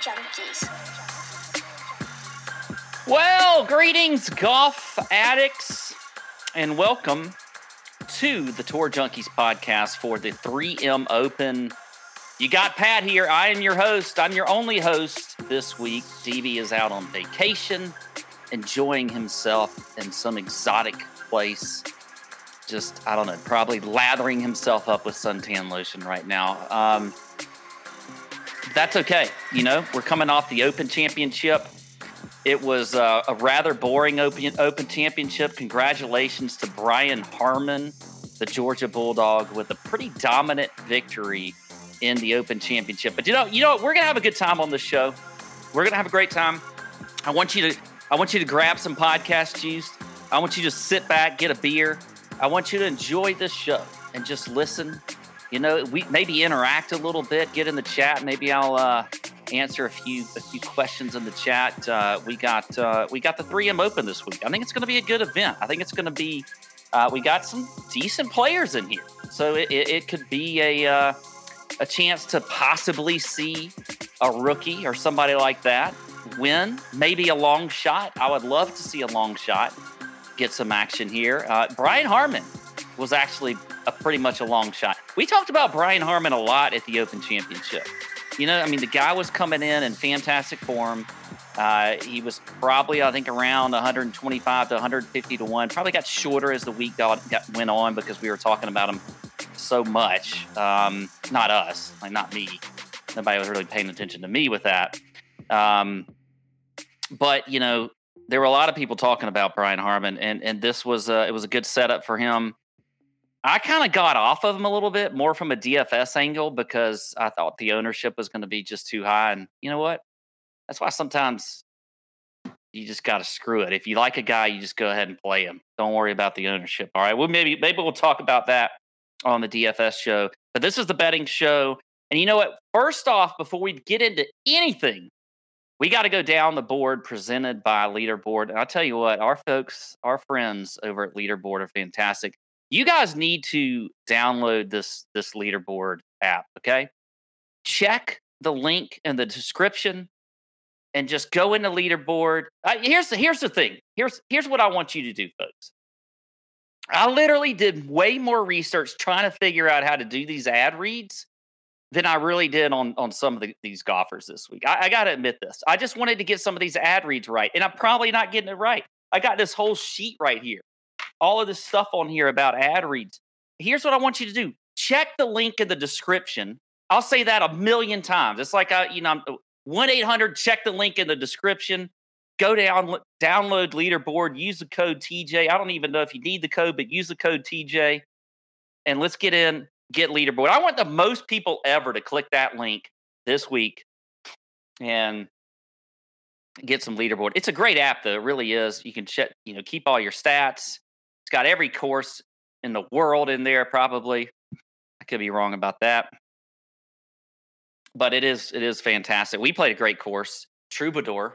Junkies. Well, greetings, golf addicts, and welcome to the Tour Junkies podcast for the 3M Open. You got Pat here. I am your host. I'm your only host this week. DB is out on vacation, enjoying himself in some exotic place. Just, I don't know, probably lathering himself up with suntan lotion right now. Um, that's okay. You know, we're coming off the Open Championship. It was uh, a rather boring open, open Championship. Congratulations to Brian Harman, the Georgia Bulldog, with a pretty dominant victory in the Open Championship. But you know, you know, we're gonna have a good time on this show. We're gonna have a great time. I want you to, I want you to grab some podcast juice. I want you to sit back, get a beer. I want you to enjoy this show and just listen. You know, we maybe interact a little bit, get in the chat. Maybe I'll uh, answer a few a few questions in the chat. Uh, we got uh, we got the 3M Open this week. I think it's going to be a good event. I think it's going to be. Uh, we got some decent players in here, so it, it, it could be a uh, a chance to possibly see a rookie or somebody like that win. Maybe a long shot. I would love to see a long shot get some action here. Uh, Brian Harman was actually a pretty much a long shot. We talked about Brian Harman a lot at the Open Championship. You know, I mean, the guy was coming in in fantastic form. Uh, he was probably, I think, around 125 to 150 to one. Probably got shorter as the week got, got went on because we were talking about him so much. Um, not us, like not me. Nobody was really paying attention to me with that. Um, but you know, there were a lot of people talking about Brian Harman, and and this was a, it was a good setup for him. I kind of got off of him a little bit more from a DFS angle because I thought the ownership was going to be just too high. And you know what? That's why sometimes you just got to screw it. If you like a guy, you just go ahead and play him. Don't worry about the ownership. All right. Well, maybe maybe we'll talk about that on the DFS show. But this is the betting show. And you know what? First off, before we get into anything, we got to go down the board presented by Leaderboard. And I'll tell you what, our folks, our friends over at Leaderboard are fantastic. You guys need to download this this Leaderboard app, okay? Check the link in the description and just go into Leaderboard. Uh, here's the here's the thing. Here's here's what I want you to do, folks. I literally did way more research trying to figure out how to do these ad reads than I really did on on some of the, these golfers this week. I, I got to admit this. I just wanted to get some of these ad reads right, and I'm probably not getting it right. I got this whole sheet right here, all of this stuff on here about ad reads. Here's what I want you to do: check the link in the description. I'll say that a million times. It's like I, you know, uh, one eight hundred. Check the link in the description. Go down, download leaderboard. Use the code TJ. I don't even know if you need the code, but use the code TJ, and let's get in get leaderboard. I want the most people ever to click that link this week and get some leaderboard. It's a great app though, it really is. You can check, you know, keep all your stats. It's got every course in the world in there probably. I could be wrong about that. But it is it is fantastic. We played a great course, Troubadour,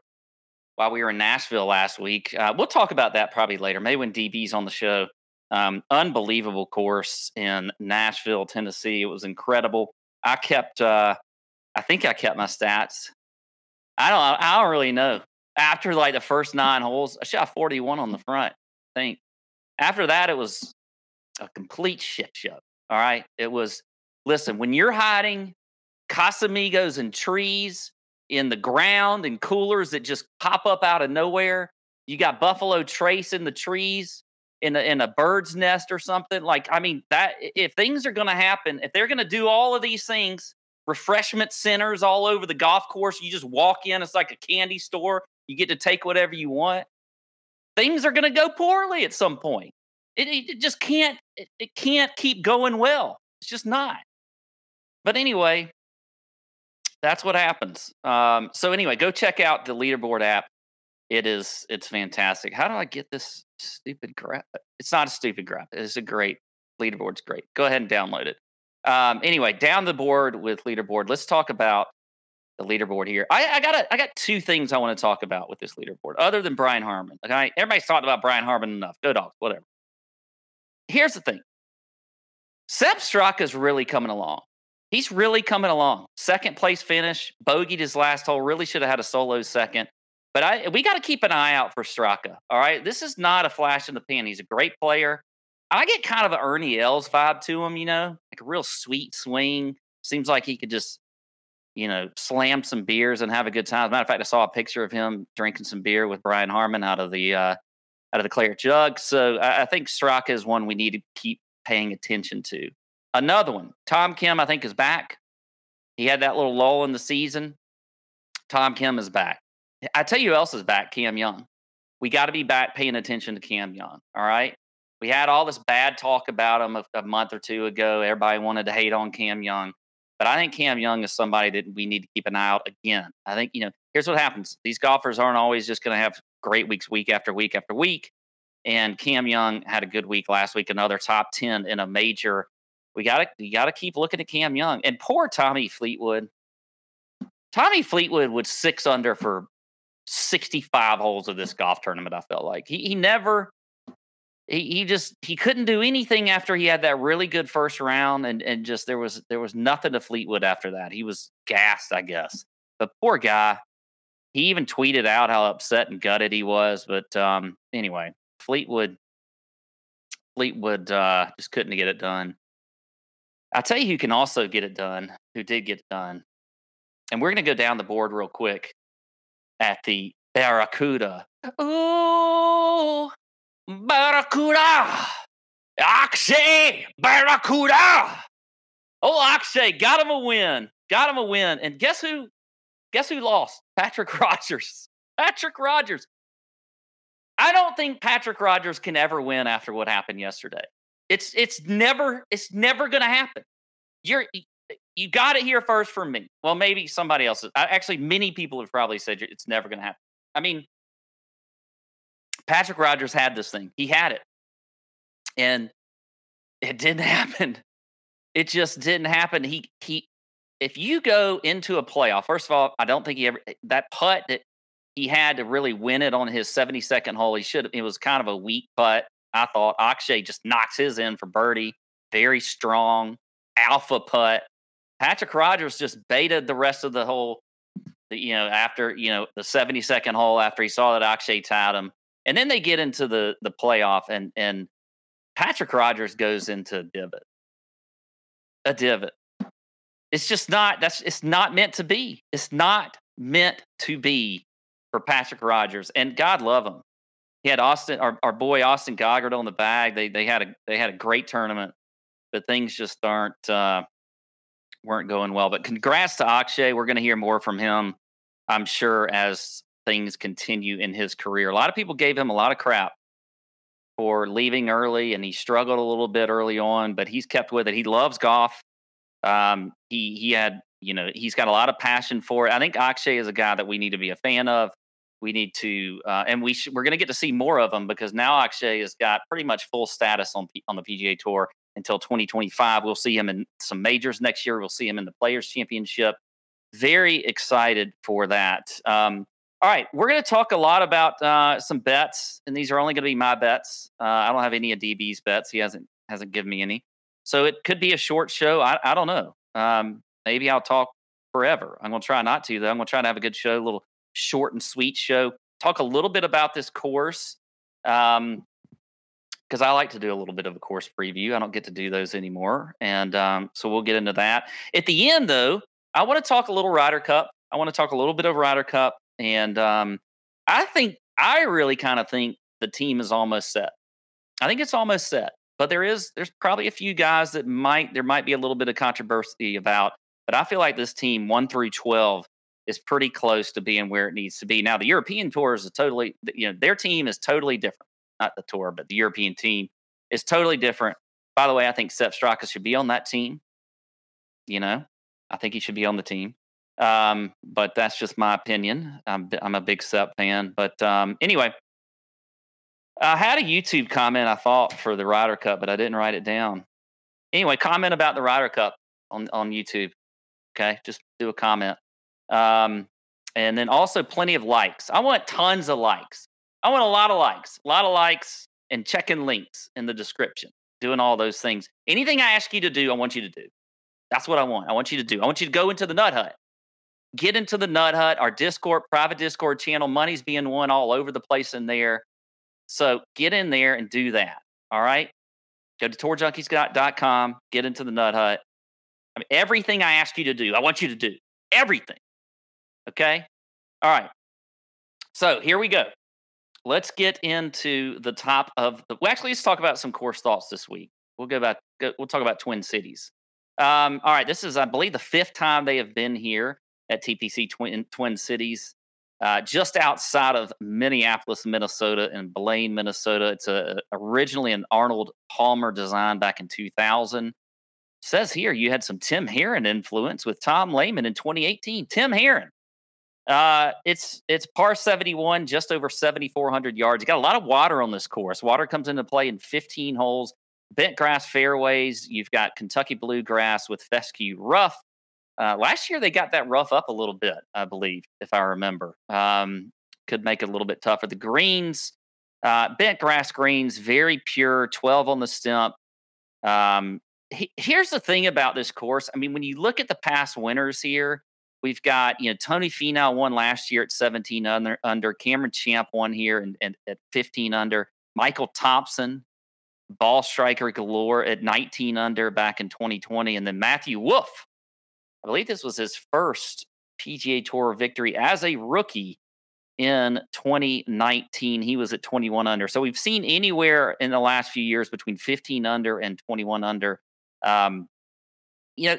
while we were in Nashville last week. Uh, we'll talk about that probably later. Maybe when DB's on the show. Um, unbelievable course in Nashville, Tennessee. It was incredible. I kept, uh, I think I kept my stats. I don't, I don't really know. After like the first nine holes, I shot 41 on the front. I think after that, it was a complete shit show. All right. It was, listen, when you're hiding Casamigos and trees in the ground and coolers that just pop up out of nowhere, you got Buffalo Trace in the trees in a, in a bird's nest or something. Like, I mean, that if things are going to happen, if they're going to do all of these things, refreshment centers all over the golf course, you just walk in, it's like a candy store. You get to take whatever you want. Things are going to go poorly at some point. It, it just can't. It, it can't keep going well. It's just not. But anyway, that's what happens. Um, so anyway, go check out the leaderboard app. It is it's fantastic. How do I get this stupid graph? It's not a stupid graph. It's a great leaderboard's great. Go ahead and download it. Um, anyway, down the board with leaderboard. Let's talk about the leaderboard here. I, I got I got two things I want to talk about with this leaderboard, other than Brian Harman. Okay, everybody's talked about Brian Harman enough. Go dogs, whatever. Here's the thing. Sepp Straka is really coming along. he's really coming along. Second place finish, bogeyed his last hole. Really should have had a solo second. But I we got to keep an eye out for Straka. All right, this is not a flash in the pan. He's a great player. I get kind of an Ernie Els vibe to him. You know, like a real sweet swing. Seems like he could just you know, slam some beers and have a good time. As a matter of fact, I saw a picture of him drinking some beer with Brian Harman out of the uh, out of the claret jug. So I, I think Straka is one we need to keep paying attention to. Another one, Tom Kim, I think is back. He had that little lull in the season. Tom Kim is back. I tell you who else is back, Cam Young. We got to be back paying attention to Cam Young. All right. We had all this bad talk about him a, a month or two ago. Everybody wanted to hate on Cam Young. But I think Cam Young is somebody that we need to keep an eye out again. I think, you know, here's what happens. These golfers aren't always just going to have great weeks week after week after week. And Cam Young had a good week last week, another top 10 in a major. We got to you got to keep looking at Cam Young. And poor Tommy Fleetwood. Tommy Fleetwood was 6 under for 65 holes of this golf tournament I felt like. He he never he, he just he couldn't do anything after he had that really good first round and and just there was there was nothing to Fleetwood after that. He was gassed, I guess. But poor guy. He even tweeted out how upset and gutted he was. But um, anyway, Fleetwood Fleetwood uh, just couldn't get it done. I'll tell you who can also get it done, who did get it done. And we're to go down the board real quick at the Barracuda. Ooh, Barracuda! Akshay! Barracuda! Oh, Akshay got him a win. Got him a win. And guess who? Guess who lost? Patrick Rodgers. Patrick Rodgers. I don't think Patrick Rodgers can ever win after what happened yesterday. It's it's never it's never going to happen. You're you got it here first from me. Well, maybe somebody else. Actually, many people have probably said it's never going to happen. I mean, Patrick Rodgers had this thing. He had it. And it didn't happen. It just didn't happen. He he if you go into a playoff, first of all, I don't think he ever eh, that putt that he had to really win it on his 72nd hole. He should have it was kind of a weak putt. I thought Akshay just knocks his in for birdie. Very strong alpha putt. Patrick Rodgers just baited the rest of the hole. You know, after you know the 72nd hole, after he saw that Akshay tied him, and then they get into the the playoff, and and Patrick Rodgers goes into a divot, a divot. It's just not. That's it's not meant to be. It's not meant to be for Patrick Rodgers, And God love him. He had Austin, our, our boy Austin Goggard on the bag. They they had a they had a great tournament, but things just aren't uh, weren't going well. But congrats to Akshay. We're going to hear more from him, I'm sure, as things continue in his career. A lot of people gave him a lot of crap for leaving early, and he struggled a little bit early on, but he's kept with it. He loves golf. Um, he he had you know he's got a lot of passion for it. I think Akshay is a guy that we need to be a fan of. We need to, uh, and we sh- we're going to get to see more of him because now Akshay has got pretty much full status on P- on the PGA Tour until 2025. We'll see him in some majors next year. We'll see him in the Players Championship. Very excited for that. Um, all right, we're going to talk a lot about uh, some bets, and these are only going to be my bets. Uh, I don't have any of DB's bets; he hasn't hasn't given me any, so it could be a short show. I, I don't know. Um, maybe I'll talk forever. I'm going to try not to, though. I'm going to try to have a good show, a little short and sweet show. Talk a little bit about this course, because um, I like to do a little bit of a course preview. I don't get to do those anymore, and um, so we'll get into that at the end. Though I want to talk a little Ryder Cup. I want to talk a little bit of Ryder Cup. And um, I think, I really kind of think the team is almost set. I think it's almost set, but there is, there's probably a few guys that might, there might be a little bit of controversy about, but I feel like this team, one through 12, is pretty close to being where it needs to be. Now, the European tour is a totally, you know, their team is totally different. Not the tour, but the European team is totally different. By the way, I think Sepp Straka should be on that team. You know, I think he should be on the team. Um, but that's just my opinion. I'm, I'm a big Sepp fan. But um, anyway, I had a YouTube comment I thought for the Ryder Cup, but I didn't write it down. Anyway, comment about the Ryder Cup on on YouTube. Okay, just do a comment. Um, and then also plenty of likes. I want tons of likes. I want a lot of likes, a lot of likes, and checking links in the description. Doing all those things. Anything I ask you to do, I want you to do. That's what I want. I want you to do. I want you to go into the Nut Hut. Get into the Nut Hut, our Discord, private Discord channel. Money's being won all over the place in there. So get in there and do that. All right. Go to tourjunkies.com, get into the Nut Hut. I mean, everything I ask you to do, I want you to do everything. Okay. All right. So here we go. Let's get into the top of the. Well, actually, let's talk about some course thoughts this week. We'll go about. We'll talk about Twin Cities. Um, all right. This is, I believe, the fifth time they have been here at TPC Twin Twin Cities, uh, just outside of Minneapolis, Minnesota, and Blaine, Minnesota. It's a, originally an Arnold Palmer design back in 2000 says here you had some Tim Herron influence with Tom Lehman in 2018. Tim Herron. Uh, it's it's par 71, just over 7,400 yards. You got a lot of water on this course. Water comes into play in 15 holes. Bent grass fairways. You've got Kentucky bluegrass with fescue rough. Uh, last year they got that rough up a little bit, I believe, if I remember. Um, could make it a little bit tougher. The greens, uh, bent grass greens, very pure, 12 on the Stimp. Um, he, here's the thing about this course. I mean, when you look at the past winners here, we've got you know Tony Finau won last year at 17 under. under Cameron Champ won here and, and at 15 under. Michael Thompson, ball striker galore at 19 under back in 2020, and then Matthew Wolff. I believe this was his first PGA Tour victory as a rookie in 2019. He was at 21 under. So we've seen anywhere in the last few years between 15 under and 21 under. Um, you know,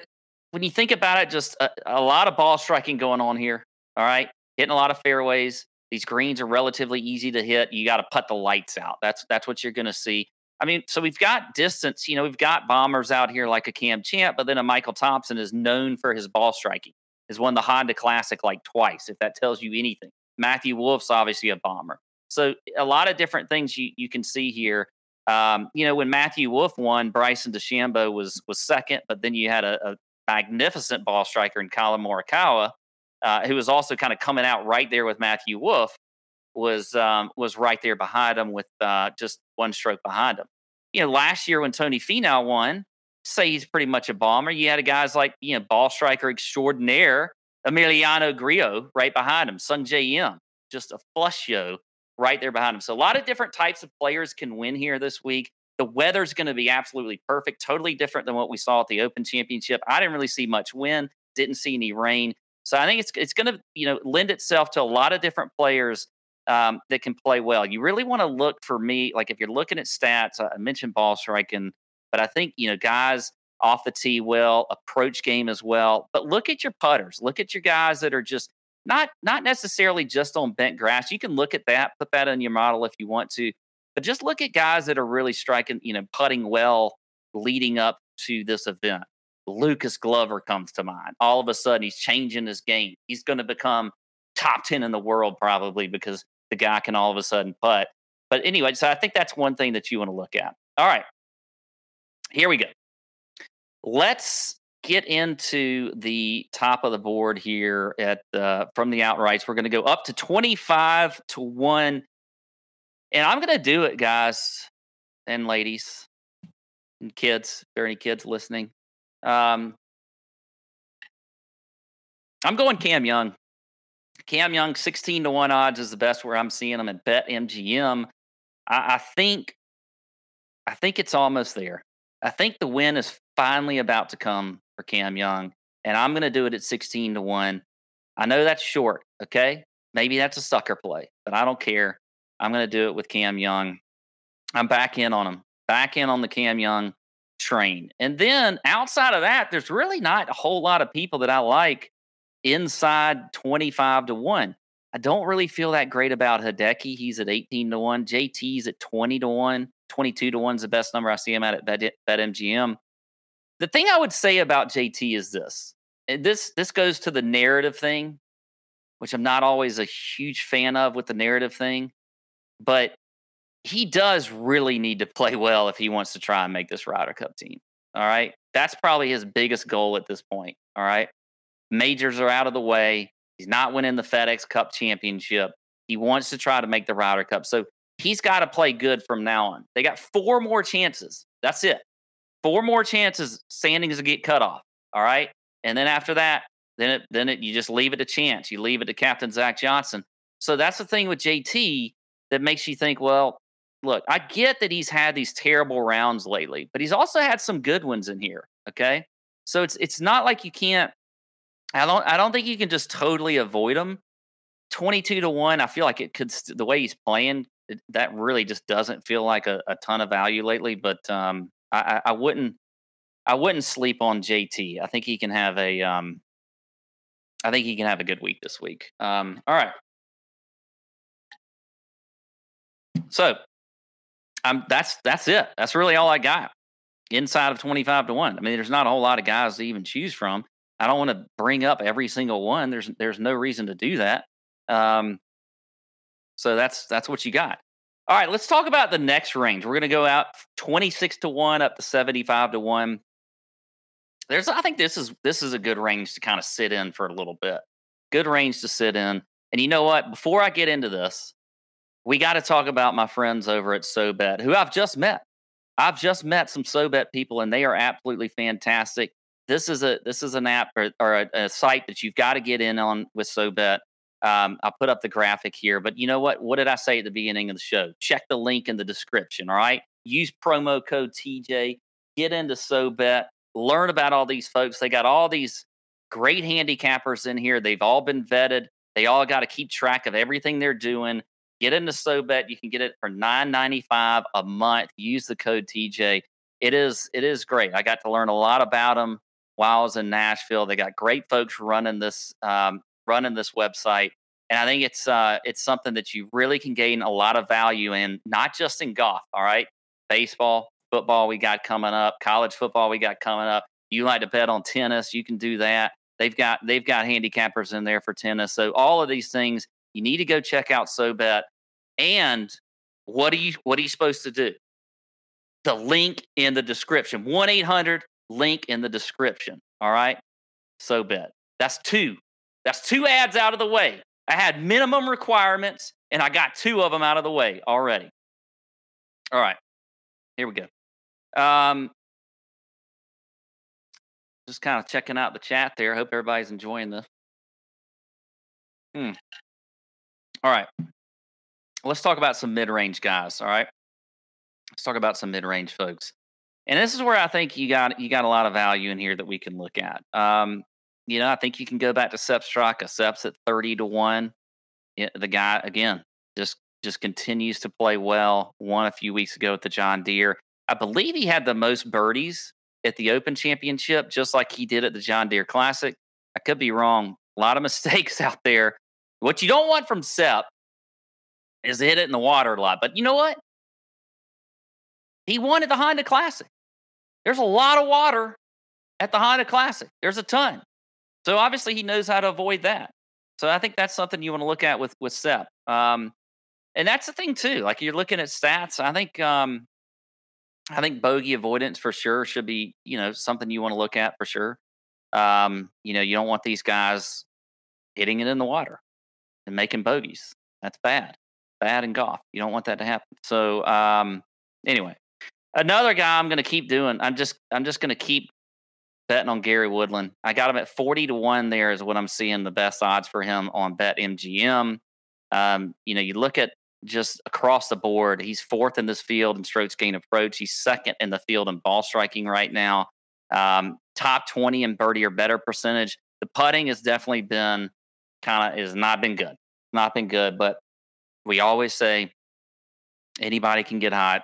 when you think about it, just a, a lot of ball striking going on here. All right, hitting a lot of fairways. These greens are relatively easy to hit. You got to put the lights out. That's that's what you're going to see. I mean, so we've got distance. You know, we've got bombers out here like a Cam Champ, but then a Michael Thompson is known for his ball striking. Has won the Honda Classic like twice, if that tells you anything. Matthew Wolff's obviously a bomber. So a lot of different things you, you can see here. Um, you know, when Matthew Wolf won, Bryson DeChambeau was was second, but then you had a, a magnificent ball striker in Collin Morikawa, uh, who was also kind of coming out right there with Matthew Wolff, was um, was right there behind him with uh, just one stroke behind him. You know, last year when Tony Finau won, say he's pretty much a bomber. You had a guys like you know ball striker extraordinaire Emiliano Grillo right behind him, Sungjae Im, just a flush show right there behind him. So a lot of different types of players can win here this week. The weather's going to be absolutely perfect, totally different than what we saw at the Open Championship. I didn't really see much wind, didn't see any rain. So I think it's it's going to you know lend itself to a lot of different players um, that can play well. You really want to look for me, like if you're looking at stats. I mentioned ball striking, but I think you know guys off the tee well, approach game as well. But look at your putters. Look at your guys that are just not not necessarily just on bent grass. You can look at that, put that in your model if you want to, but just look at guys that are really striking, you know, putting well leading up to this event. Lucas Glover comes to mind. All of a sudden, he's changing his game. He's going to become top 10 in the world probably because the guy can all of a sudden putt. But anyway, so I think that's one thing that you want to look at. All right. Here we go. Let's get into the top of the board here at uh, from the outrights. We're going to go up to 25 to 1. And I'm going to do it, guys and ladies and kids. If there are any kids listening, um, I'm going Cam Young. Cam Young, 16 to 1 odds is the best where I'm seeing him at Bet MGM. I, I think I think it's almost there. I think the win is finally about to come for Cam Young, and I'm going to do it at 16 to 1. I know that's short, okay? Maybe that's a sucker play, but I don't care. I'm going to do it with Cam Young. I'm back in on him, back in on the Cam Young train. And then outside of that, there's really not a whole lot of people that I like inside 25 to 1. I don't really feel that great about Hideki. He's at 18 to 1. JT's at 20 to 1. 22 to 1 is the best number I see him at at Bet, BetMGM. The thing I would say about JT is this. And this this goes to the narrative thing, which I'm not always a huge fan of with the narrative thing, but he does really need to play well if he wants to try and make this Ryder Cup team. All right. That's probably his biggest goal at this point. All right. Majors are out of the way. He's not winning the FedEx Cup championship. He wants to try to make the Ryder Cup. So he's got to play good from now on. They got four more chances. That's it. Four more chances Sandings to get cut off. All right. And then after that, then it, then it, you just leave it to chance. You leave it to Captain Zach Johnson. So that's the thing with JT that makes you think, well, look, I get that he's had these terrible rounds lately, but he's also had some good ones in here. Okay. So it's it's not like you can't I don't I don't think you can just totally avoid him. 22 to 1, I feel like it could st- the way he's playing, it, that really just doesn't feel like a, a ton of value lately, but um I, I, I wouldn't I wouldn't sleep on JT. I think he can have a um I think he can have a good week this week. Um all right. So I'm that's that's it. That's really all I got inside of 25 to 1. I mean, there's not a whole lot of guys to even choose from. I don't want to bring up every single one. There's there's no reason to do that. Um, so that's that's what you got. All right, let's talk about the next range. We're going to go out 26 to 1 up to 75 to 1. There's I think this is this is a good range to kind of sit in for a little bit. Good range to sit in. And you know what? Before I get into this, we got to talk about my friends over at SoBet, who I've just met. I've just met some SoBet people, and they are absolutely fantastic. This is a this is an app or, or a, a, site that you've got to get in on with SoBet. Um, I'll put up the graphic here, but you know what? What did I say at the beginning of the show? Check the link in the description. All right, use promo code TJ. Get into SoBet. Learn about all these folks. They got all these great handicappers in here. They've all been vetted. They all got to keep track of everything they're doing. Get into SoBet. You can get it for nine ninety five a month. Use the code TJ. It is it is great. I got to learn a lot about them while I was in Nashville. They got great folks running this um, running this website, and I think it's uh, it's something that you really can gain a lot of value in, not just in golf. All right, baseball, football, we got coming up. College football, we got coming up. You like to bet on tennis, you can do that. They've got they've got handicappers in there for tennis. So all of these things, you need to go check out SoBet. And what are you what are you supposed to do? The link in the description. 1-800 link in the description. All right. So bet. That's two. That's two ads out of the way. I had minimum requirements and I got two of them out of the way already. All right. Here we go. Um, just kind of checking out the chat there. Hope everybody's enjoying this. Hmm. All right let's talk about some mid-range guys. All right, let's talk about some mid-range folks. And this is where I think you got you got a lot of value in here that we can look at. Um, you know, I think you can go back to Sepp Straka. Sepp's at thirty to one. the guy again just just continues to play well. Won a few weeks ago at the John Deere. I believe he had the most birdies at the Open Championship, just like he did at the John Deere Classic. I could be wrong. A lot of mistakes out there. What you don't want from Sepp is to hit it in the water a lot. But you know what? He won at the Honda Classic. There's a lot of water at the Honda Classic. There's a ton. So obviously he knows how to avoid that. So I think that's something you want to look at with with Sepp. Um, and that's the thing too. Like you're looking at stats. I think um, I think bogey avoidance for sure should be you know something you want to look at for sure. Um, you know you don't want these guys hitting it in the water and making bogeys. That's bad bad in golf. You don't want that to happen. So um, anyway, another guy I'm going to keep doing. I'm just I'm just going to keep betting on Gary Woodland. I got him at 40 to 1 there is what I'm seeing the best odds for him on Bet MGM. Um, you know, you look at just across the board, he's fourth in this field in strokes gain approach. He's second in the field in ball striking right now. Um, top 20 in birdie or better percentage. The putting has definitely been kind of has not been good. Not been good, but we always say anybody can get hot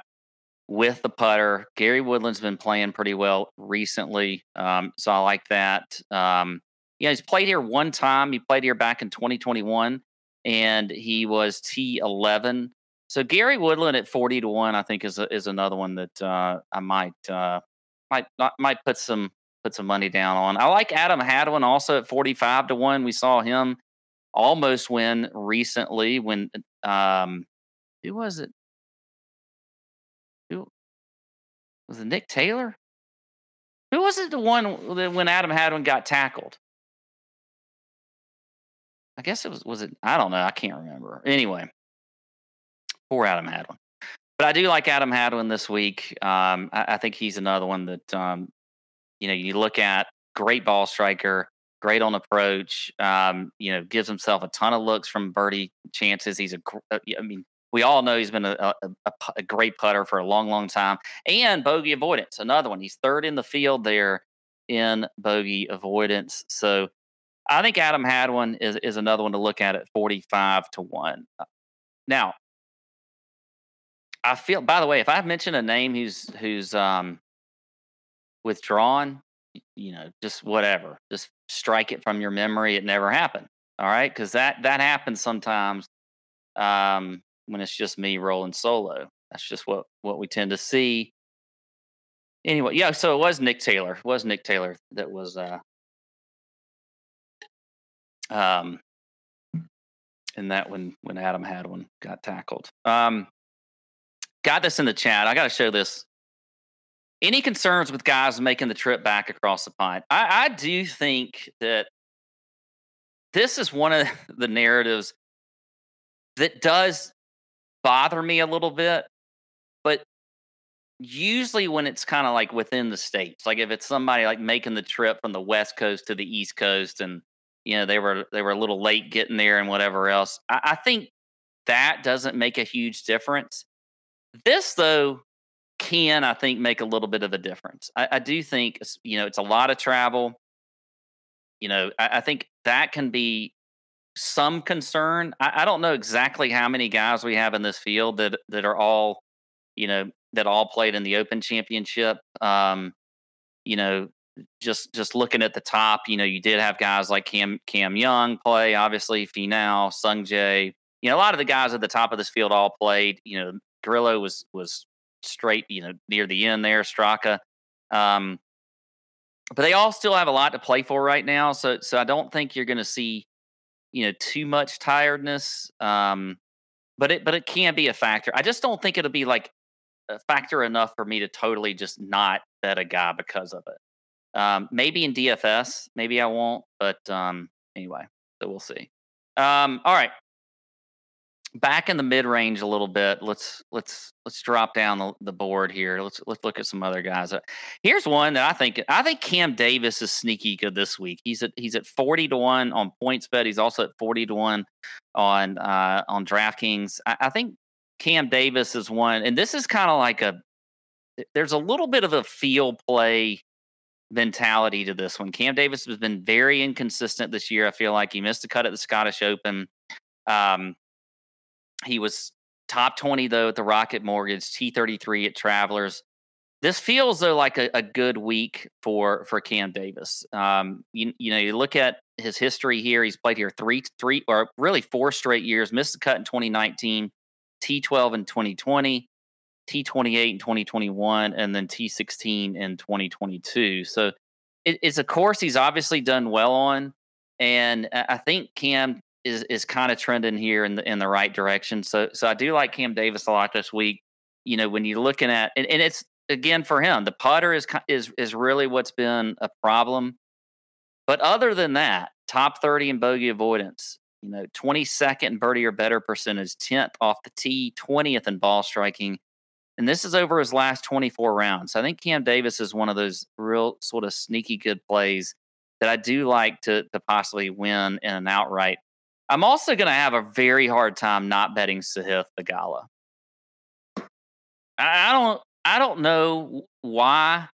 with the putter. Gary Woodland's been playing pretty well recently, um, so I like that. Um, yeah, he's played here one time. He played here back in 2021, and he was T11. So Gary Woodland at 40 to one, I think is a, is another one that uh, I might uh, might might put some put some money down on. I like Adam Hadwin also at 45 to one. We saw him almost win recently when um who was it? Was it Nick Taylor? Who was it the one that when Adam Hadwin got tackled? I guess it was was it I don't know, I can't remember. Anyway, poor Adam Hadwin. But I do like Adam Hadwin this week. Um, I, I, think he's another one that um, you know you look at great ball striker, great on approach. Um, you know, gives himself a ton of looks from birdie chances. He's a, uh, I mean, we all know he's been a, a, a, great putter for a long, long time. And bogey avoidance, another one. He's third in the field there in bogey avoidance. So I think Adam Hadwin is is another one to look at at forty five to one. Uh, now, I feel. By the way, if I mention a name who's who's um, withdrawn, you know, just whatever, just strike it from your memory. It never happened. All right, because that that happens sometimes um, when it's just me rolling solo. That's just what what we tend to see. Anyway, yeah. So it was Nick Taylor. It was Nick Taylor that was uh, um, and that when when Adam Hadwin got tackled. Um, got this in the chat. I got to show this. Any concerns with guys making the trip back across the pond? I, I do think that this is one of the narratives that does bother me a little bit, but usually when it's kind of like within the states, like if it's somebody like making the trip from the west coast to the east coast and you know they were they were a little late getting there and whatever else. I, I think that doesn't make a huge difference. This though can I think make a little bit of a difference. I, I do think you know it's a lot of travel. You know, I, I think that can be some concern. I, I, don't know exactly how many guys we have in this field that that are all, you know, that all played in the Open Championship. Um, you know, just just looking at the top, you know, you did have guys like Cam Cam Young play, obviously Finau, Sung Jae. You know, a lot of the guys at the top of this field all played. You know, Grillo was was straight, you know, near the end there, Straka. Um, but they all still have a lot to play for right now. So so I don't think you're going to see, you know, too much tiredness. Um, but it but it can be a factor. I just don't think it'll be like a factor enough for me to totally just not bet a guy because of it. Um, maybe in DFS, maybe I won't, but um, anyway, so we'll see. Um, all right, back in the mid range a little bit. Let's let's let's drop down the, the board here. Let's let's look at some other guys. Uh, here's one that I think I think Cam Davis is sneaky good this week. He's at he's at forty to one on PointsBet. He's also at forty to one on uh, on DraftKings. I, I think Cam Davis is one, and this is kind of like a. There's a little bit of a feel play mentality to this one. Cam Davis has been very inconsistent this year. I feel like he missed a cut at the Scottish Open. Um, he was top 20 though at the Rocket Mortgage, T33 at Travelers. This feels though like a, a good week for for Cam Davis. Um, you, you know, you look at his history here. He's played here three three or really four straight years. Missed the cut in 2019, T12 in 2020. T28 in 2021 and then T16 in 2022. So it, it's a course he's obviously done well on. And I think Cam is is kind of trending here in the in the right direction. So so I do like Cam Davis a lot this week. You know, when you're looking at and, and it's again for him, the putter is is is really what's been a problem. But other than that, top 30 in bogey avoidance, you know, 22nd in birdie or better percentage, 10th off the tee, 20th in ball striking, and this is over his last 24 rounds. I think Cam Davis is one of those real sort of sneaky good plays that I do like to, to possibly win in an outright. I'm also going to have a very hard time not betting Sahith Theegala. I, I don't I don't know why,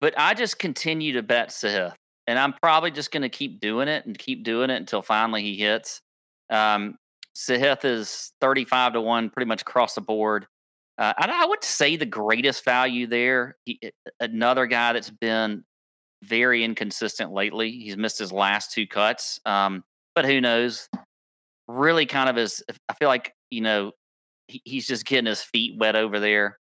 but I just continue to bet Sahith. And I'm probably just going to keep doing it and keep doing it until finally he hits. Um, Sahith is 35 to 1 pretty much across the board. Uh, I, I would say the greatest value there. He, another guy that's been very inconsistent lately. He's missed his last two cuts, um, but who knows? Really, kind of is. I feel like you know he, he's just getting his feet wet over there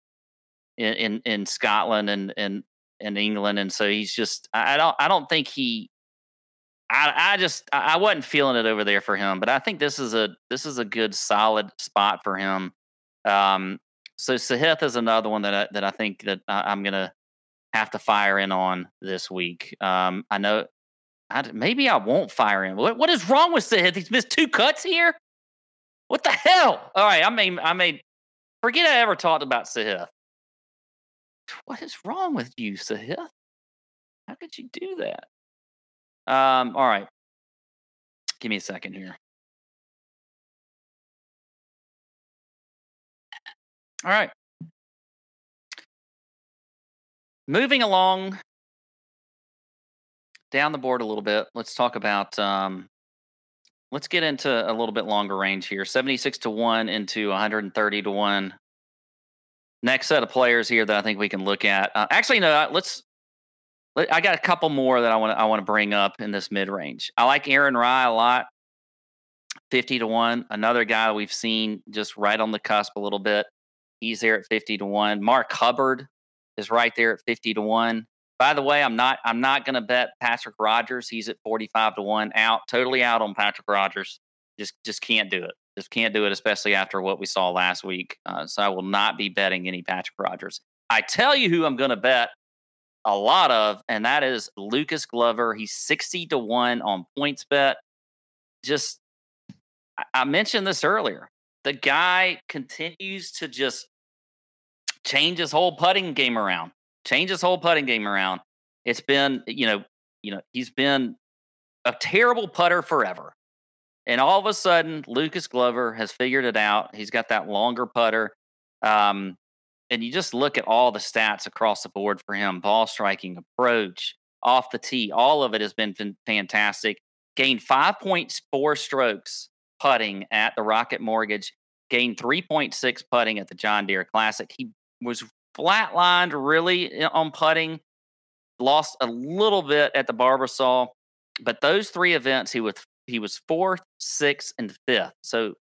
in in, in Scotland and and and England, and so he's just. I, I don't. I don't think he I, I just I wasn't feeling it over there for him, but I think this is a this is a good solid spot for him. Um, so Sahith is another one that I, that I think that I, am gonna have to fire in on this week. Um, I know I, maybe I won't fire him. What what is wrong with Sahith? He's missed two cuts here. What the hell? All right, I mean I mean forget I ever talked about Sahith. What is wrong with you, Sahith? How could you do that? Um, all right. Give me a second here. All right. Moving along down the board a little bit, let's talk about um, let's get into a little bit longer range here. 76 to 1 into 130 to 1. Next set of players here that I think we can look at. Uh, actually, no, let's. Let, I got a couple more that I want to I want to bring up in this mid range. I like Aaron Rai a lot. 50 to 1. Another guy we've seen just right on the cusp a little bit. He's there at 50 to 1. Mark Hubbard is right there at 50 to 1. By the way, I'm not I'm not going to bet Patrick Rodgers. He's at 45 to 1 out. Totally out on Patrick Rodgers. Just just can't do it. Just can't do it especially after what we saw last week. Uh, so I will not be betting any Patrick Rodgers. I tell you who I'm going to bet a lot of and that is Lucas Glover. He's 60 to 1 on points bet. Just I mentioned this earlier. The guy continues to just change his whole putting game around change his whole putting game around. It's been, you know, you know, he's been a terrible putter forever. And all of a sudden, Lucas Glover has figured it out. He's got that longer putter. Um, and you just look at all the stats across the board for him ball striking, approach, off the tee. All of it has been fantastic. Gained 5.4 strokes putting at the Rocket Mortgage, gained 3.6 putting at the John Deere Classic. He was flatlined really on putting, lost a little bit at the Barbasol, but those three events he was he was fourth, sixth, and fifth. So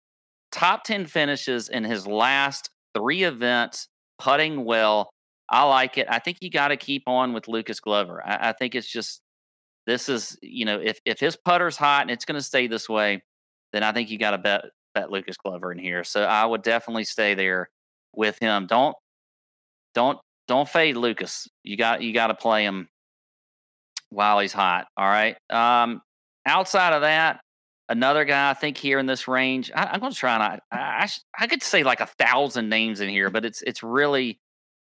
top ten finishes in his last three events, putting well. I like it. I think you got to keep on with Lucas Glover. I, I think it's just this is you know if if his putter's hot and it's going to stay this way, then I think you got to bet bet Lucas Glover in here. So I would definitely stay there with him. Don't don't don't fade Lucas. You got you got to play him while he's hot. All right. Um, outside of that, another guy I think here in this range. I, am going to try not. I, I, I could say like a thousand names in here, but it's it's really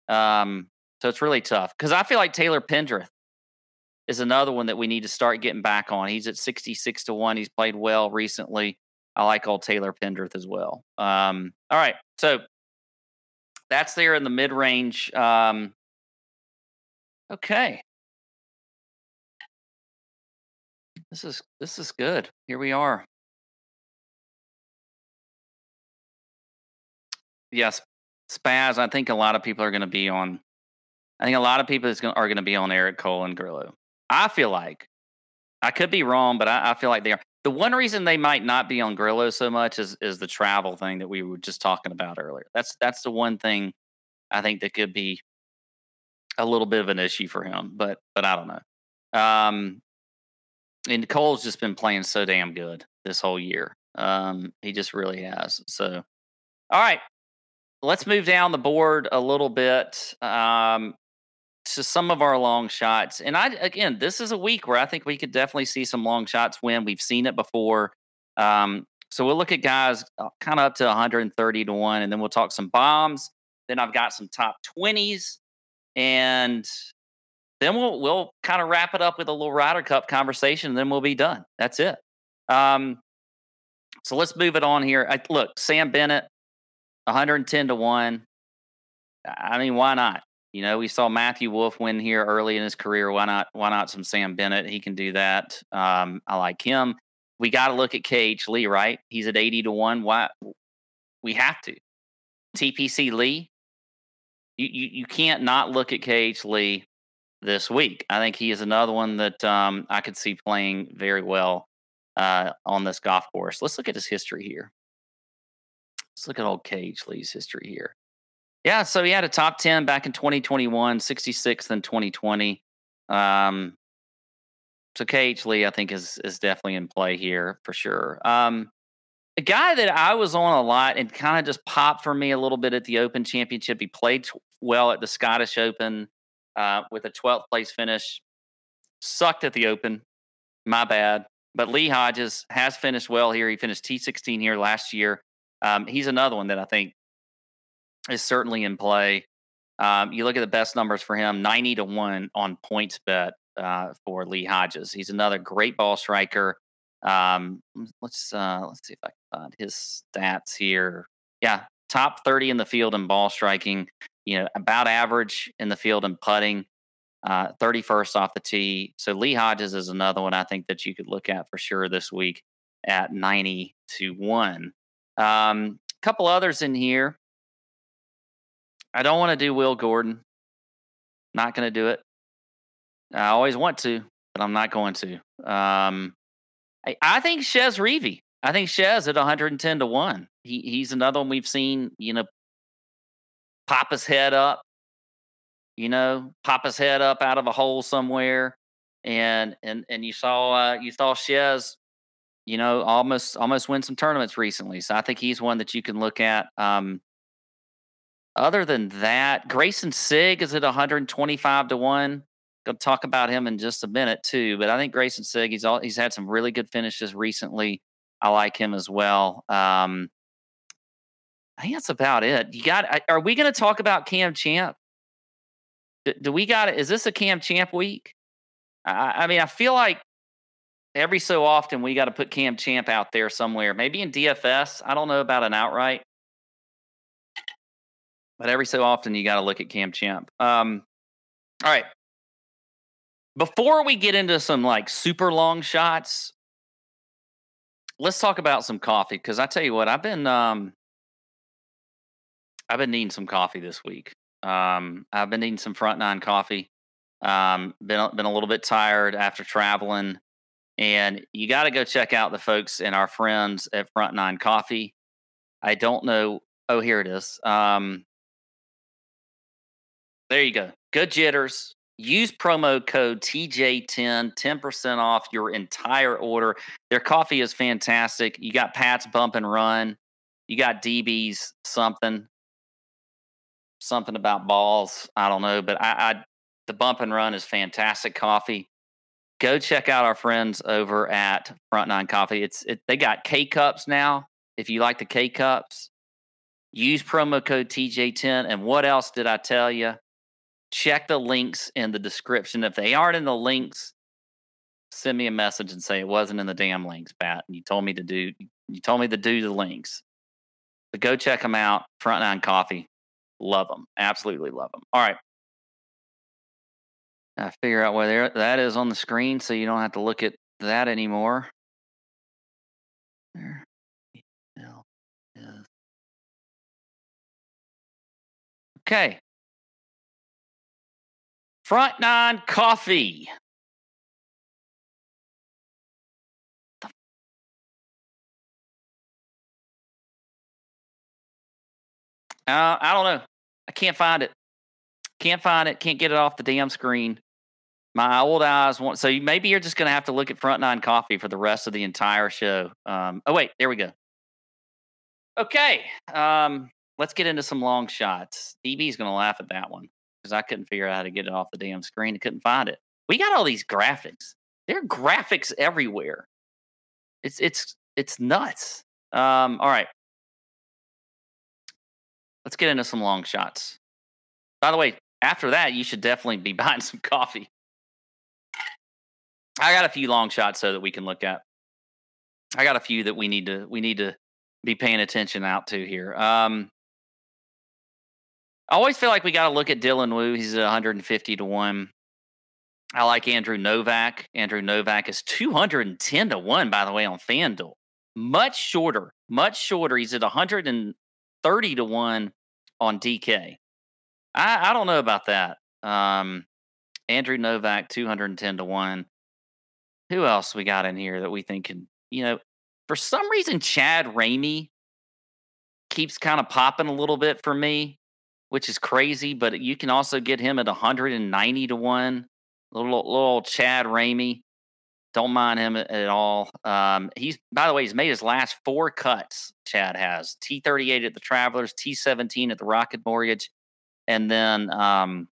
um so it's really tough because I feel like Taylor Pendrith is another one that we need to start getting back on. He's at 66 to 1. He's played well recently. I like old Taylor Pendrith as well. Um, all right. So that's there in the mid range. Um, okay. This is this is good. Here we are. Yes, Spaz. I think a lot of people are going to be on. I think a lot of people is gonna, are going to be on Eric Cole and Grillo. I feel like I could be wrong, but I, I, feel like they are. The one reason they might not be on Grillo so much is is the travel thing that we were just talking about earlier. That's that's the one thing I think that could be a little bit of an issue for him, but but I don't know. Um, and Cole's just been playing so damn good this whole year. Um, he just really has. So, all right, let's move down the board a little bit um, to some of our long shots. And I again, this is a week where I think we could definitely see some long shots win. We've seen it before. Um, so we'll look at guys uh, kind of up to 130 to one, and then we'll talk some bombs then I've got some top 20s. And then we'll we'll kind of wrap it up with a little Ryder Cup conversation, and then we'll be done. That's it. Um, so let's move it on here. I, look, Sam Bennett, 110 to one. I mean, why not? You know, we saw Matthew Wolff win here early in his career. Why not? Why not some Sam Bennett? He can do that. Um, I like him. We got to look at KH Lee, right? He's at 80 to one. Why? We have to. TPC Lee, you, you, you can't not look at KH Lee this week. I think he is another one that um, I could see playing very well uh, on this golf course. Let's look at his history here. Let's look at old KH Lee's history here. Yeah, so he had a top 10 back in 2021, 66th in 2020. Um, so KH Lee, I think, is is definitely in play here for sure. Um, a guy that I was on a lot and kind of just popped for me a little bit at the Open Championship. He played well at the Scottish Open uh, with a 12th place finish. Sucked at the Open. My bad. But Lee Hodges has finished well here. He finished T16 here last year. Um, he's another one that I think is certainly in play. Um, you look at the best numbers for him 90 to 1 on points bet. uh, for Lee Hodges. He's another great ball striker. Um, let's uh, let's see if I can find his stats here. Yeah, top 30 in the field in ball striking. You know, about average in the field in putting. Uh, 31st off the tee. So Lee Hodges is another one I think that you could look at for sure this week at 90 to 1. A um, couple others in here. I don't want to do Will Gordon. Not going to do it. I always want to, but I'm not going to. Um, I, I think Chez Reavie. I think Chez at 110 to 1. He, he's another one we've seen, you know, pop his head up, you know, pop his head up out of a hole somewhere. And and and you saw uh, you saw Chez, you know, almost almost win some tournaments recently. So I think he's one that you can look at. Um, other than that, Greyson Sigg is at 125 to 1. Gonna talk about him in just a minute too. But I think Greyson Sigg he's all, he's had some really good finishes recently. I like him as well. Um, I think that's about it. You got? Are we going to talk about Cam Champ? Do, do we got it? Is this a Cam Champ week? I, I mean, I feel like every so often we got to put Cam Champ out there somewhere. Maybe in DFS. I don't know about an outright, but every so often you got to look at Cam Champ. Um, all right. Before we get into some like super long shots, let's talk about some coffee because I tell you what, I've been um, I've been needing some coffee this week. Um, I've been needing some front nine coffee. Um, been been a little bit tired after traveling, and you got to go check out the folks and our friends at Front Nine Coffee. I don't know. Oh, here it is. Um, there you go. Good jitters. Use promo code TJ10, 10% off your entire order. Their coffee is fantastic. You got Pat's Bump and Run. You got DB's something. Something about balls. I don't know, but I, I the Bump and Run is fantastic coffee. Go check out our friends over at Front Nine Coffee. It's it, they got K cups now. If you like the K cups, use promo code TJ10. And what else did I tell you? Check the links in the description. If they aren't in the links, send me a message and say it wasn't in the damn links, Pat. And you told me to do you told me to do the links. But go check them out. Front Nine Coffee. Love them. Absolutely love them. All right. I figure out where that is on the screen so you don't have to look at that anymore. There. Okay. Front Nine Coffee. Uh, I don't know. I can't find it. Can't find it. Can't get it off the damn screen. My old eyes want. So maybe you're just going to have to look at Front Nine Coffee for the rest of the entire show. Um, oh wait, there we go. Okay, um, let's get into some long shots. DB's going to laugh at that one because I couldn't figure out how to get it off the damn screen. I couldn't find it. We got all these graphics. There are graphics everywhere. It's it's it's nuts. Um, all right. Let's get into some long shots. By the way, after that, you should definitely be buying some coffee. I got a few long shots so that we can look at. I got a few that we need to we need to be paying attention out to here. Um, I always feel like we got to look at Dylan Wu. He's at 150 to 1. I like Andrew Novak. Andrew Novak is 210 to 1, by the way, on FanDuel. Much shorter, much shorter. He's at 130 to 1 on DK. I, I don't know about that. Um, Andrew Novak, 210 to 1. Who else we got in here that we think can, you know, for some reason, Chad Ramey keeps kind of popping a little bit for me which is crazy, but you can also get him at 190 to 1. Little, little Chad Ramey. Don't mind him at all. Um, he's, by the way, he's made his last four cuts. Chad has T38 at the Travelers, T17 at the Rocket Mortgage, and then um,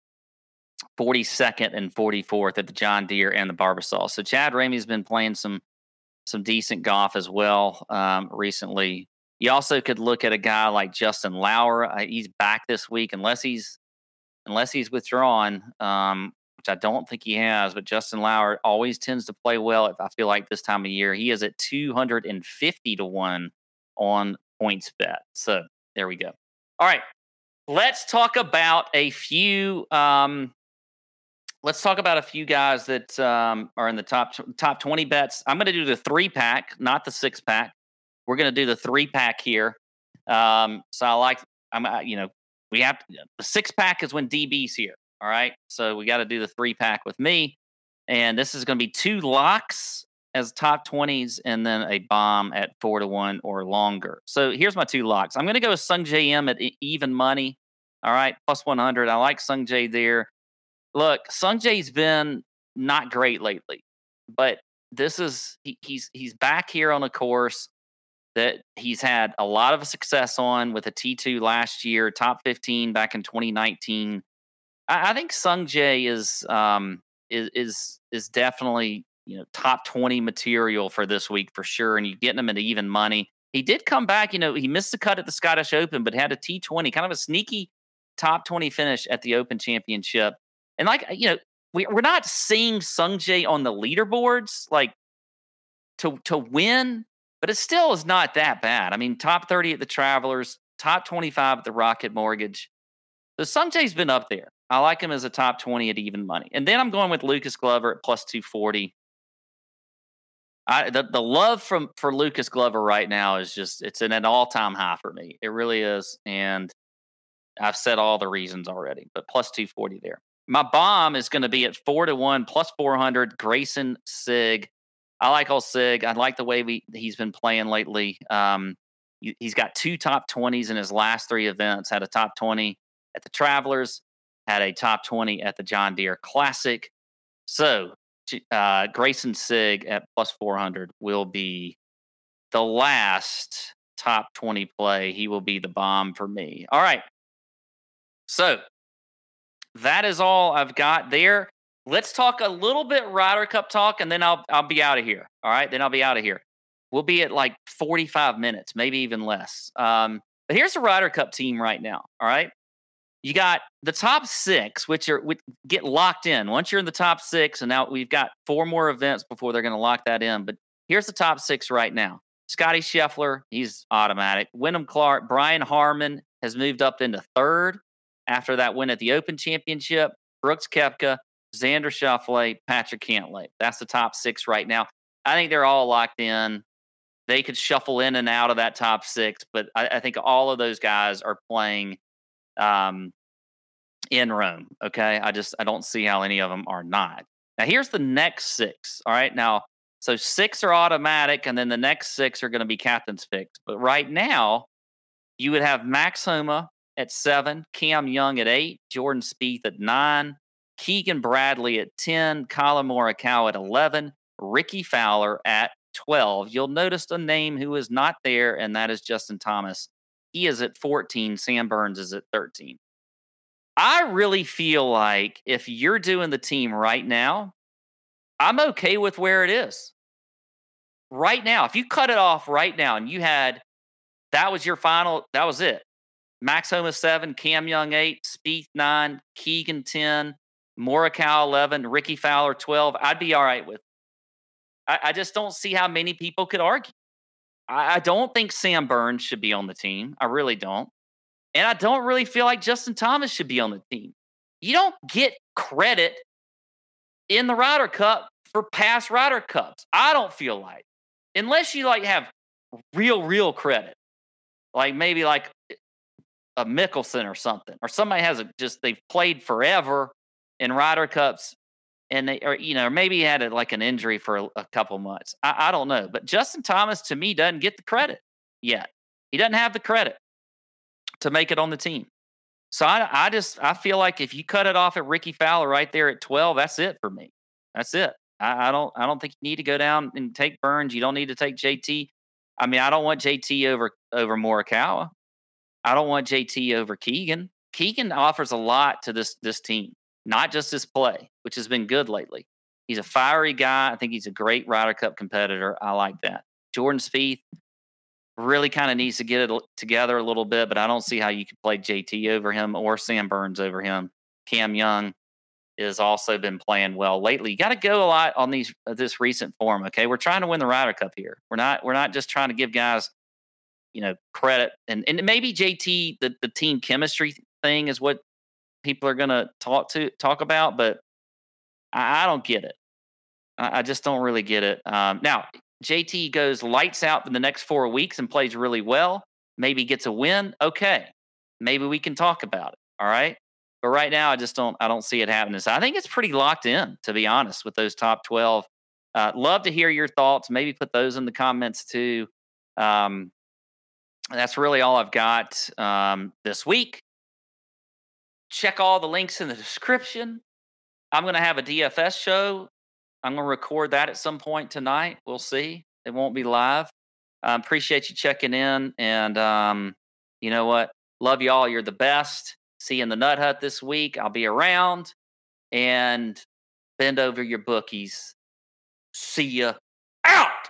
42nd and 44th at the John Deere and the Barbasol. So Chad Ramey's been playing some some decent golf as well um, recently. You also could look at a guy like Justin Lower. Uh, he's back this week, unless he's unless he's withdrawn, um, which I don't think he has, but Justin Lower always tends to play well. If I feel like this time of year, he is at 250 to 1 on PointsBet. So there we go. All right. Let's talk about a few um, let's talk about a few guys that um, are in the top top 20 bets. I'm going to do the three pack, not the six pack. We're going to do the three pack here. Um, so I like, I'm, you know, we have to, the six pack is when DB's here. All right. So we got to do the three pack with me. And this is going to be two locks as top 20s and then a bomb at four to one or longer. So here's my two locks. I'm going to go with Sungjae Im at even money. All right. Plus 100. I like Sungjae there look, Sungjae's been not great lately, but this is he, he's he's back here on a course that he's had a lot of success on with a T2 last year, top 15 back in 2019. I, I think Sungjae is um is is is definitely you know top 20 material for this week for sure, and you're getting him at even money. He did come back, you know, he missed the cut at the Scottish Open, but had a T20, kind of a sneaky top 20 finish at the Open Championship. And like you know, we we're not seeing Sungjae on the leaderboards like to to win, but it still is not that bad. I mean, top 30 at the Travelers, top 25 at the Rocket Mortgage. So Sungjae's been up there. I like him as a top 20 at even money. And then I'm going with Lucas Glover at plus 240. I, the, the love from for Lucas Glover right now is just it's an, an all time high for me. It really is, and I've said all the reasons already. But plus two forty there. My bomb is going to be at four to one plus 400. Greyson Sigg. I like old Sigg. I like the way we he's been playing lately. Um, he's got two top 20s in his last three events. Had a top 20 at the Travelers, had a top 20 at the John Deere Classic. So, uh, Greyson Sigg at plus 400 will be the last top 20 play. He will be the bomb for me. All right. So, that is all I've got there. Let's talk a little bit Ryder Cup talk, and then I'll I'll be out of here. All right, then I'll be out of here. We'll be at like 45 minutes, maybe even less. Um, but here's the Ryder Cup team right now. All right, you got the top six, which are which get locked in. Once you're in the top six, and now we've got four more events before they're going to lock that in. But here's the top six right now. Scotty Scheffler, he's automatic. Wyndham Clark, Brian Harman has moved up into third after that win at the Open Championship, Brooks Koepka, Xander Schauffele, Patrick Cantlay. That's the top six right now. I think they're all locked in. They could shuffle in and out of that top six, but I, I think all of those guys are playing um, in Rome. Okay, I just I don't see how any of them are not. Now here's the next six. All right, now so six are automatic, and then the next six are going to be captain's picks. But right now, you would have Max Homa, at seven, Cam Young at eight, Jordan Spieth at nine, Keegan Bradley at 10, Collin Morikawa at 11, Rickie Fowler at 12. You'll notice a name who is not there, and that is Justin Thomas. He is at 14. Sam Burns is at 13. I really feel like if you're doing the team right now, I'm okay with where it is. Right now, if you cut it off right now and you had that was your final, that was it. Max Homa seven, Cam Young eight, Spieth nine, Keegan ten, Morikawa eleven, Rickie Fowler twelve. I'd be all right with. I, I just don't see how many people could argue. I, I don't think Sam Burns should be on the team. I really don't, and I don't really feel like Justin Thomas should be on the team. You don't get credit in the Ryder Cup for past Ryder Cups. I don't feel like unless you like have real, real credit, like maybe like a Mickelson or something, or somebody has a, just they've played forever in Ryder Cups, and they or you know maybe had a, like an injury for a, a couple months. I, I don't know, but Justin Thomas to me doesn't get the credit yet. He doesn't have the credit to make it on the team. So I, I just I feel like if you cut it off at Rickie Fowler right there at twelve, that's it for me. That's it. I, I don't I don't think you need to go down and take Burns. You don't need to take JT. I mean, I don't want JT over over Morikawa. I don't want JT over Keegan. Keegan offers a lot to this this team, not just his play, which has been good lately. He's a fiery guy. I think he's a great Ryder Cup competitor. I like that. Jordan Spieth really kind of needs to get it together a little bit, but I don't see how you could play JT over him or Sam Burns over him. Cam Young, is also been playing well lately. You got to go a lot on these uh, this recent form. Okay, we're trying to win the Ryder Cup here. We're not we're not just trying to give guys, you know, credit and and maybe JT the the team chemistry thing is what people are going to talk to talk about, but I, I don't get it. I, I, just don't really get it. Um, now JT goes lights out in the next four weeks and plays really well. Maybe gets a win. Okay, maybe we can talk about it. All right. But right now, I just don't. I don't see it happening. So I think it's pretty locked in, to be honest, with those top twelve. Uh, love to hear your thoughts. Maybe put those in the comments too. Um, that's really all I've got um, this week. Check all the links in the description. I'm going to have a DFS show. I'm going to record that at some point tonight. We'll see. It won't be live. Um, appreciate you checking in. And um, you know what? Love you all. You're the best. See you in the Nut Hut this week. I'll be around and bend over your bookies. See ya out.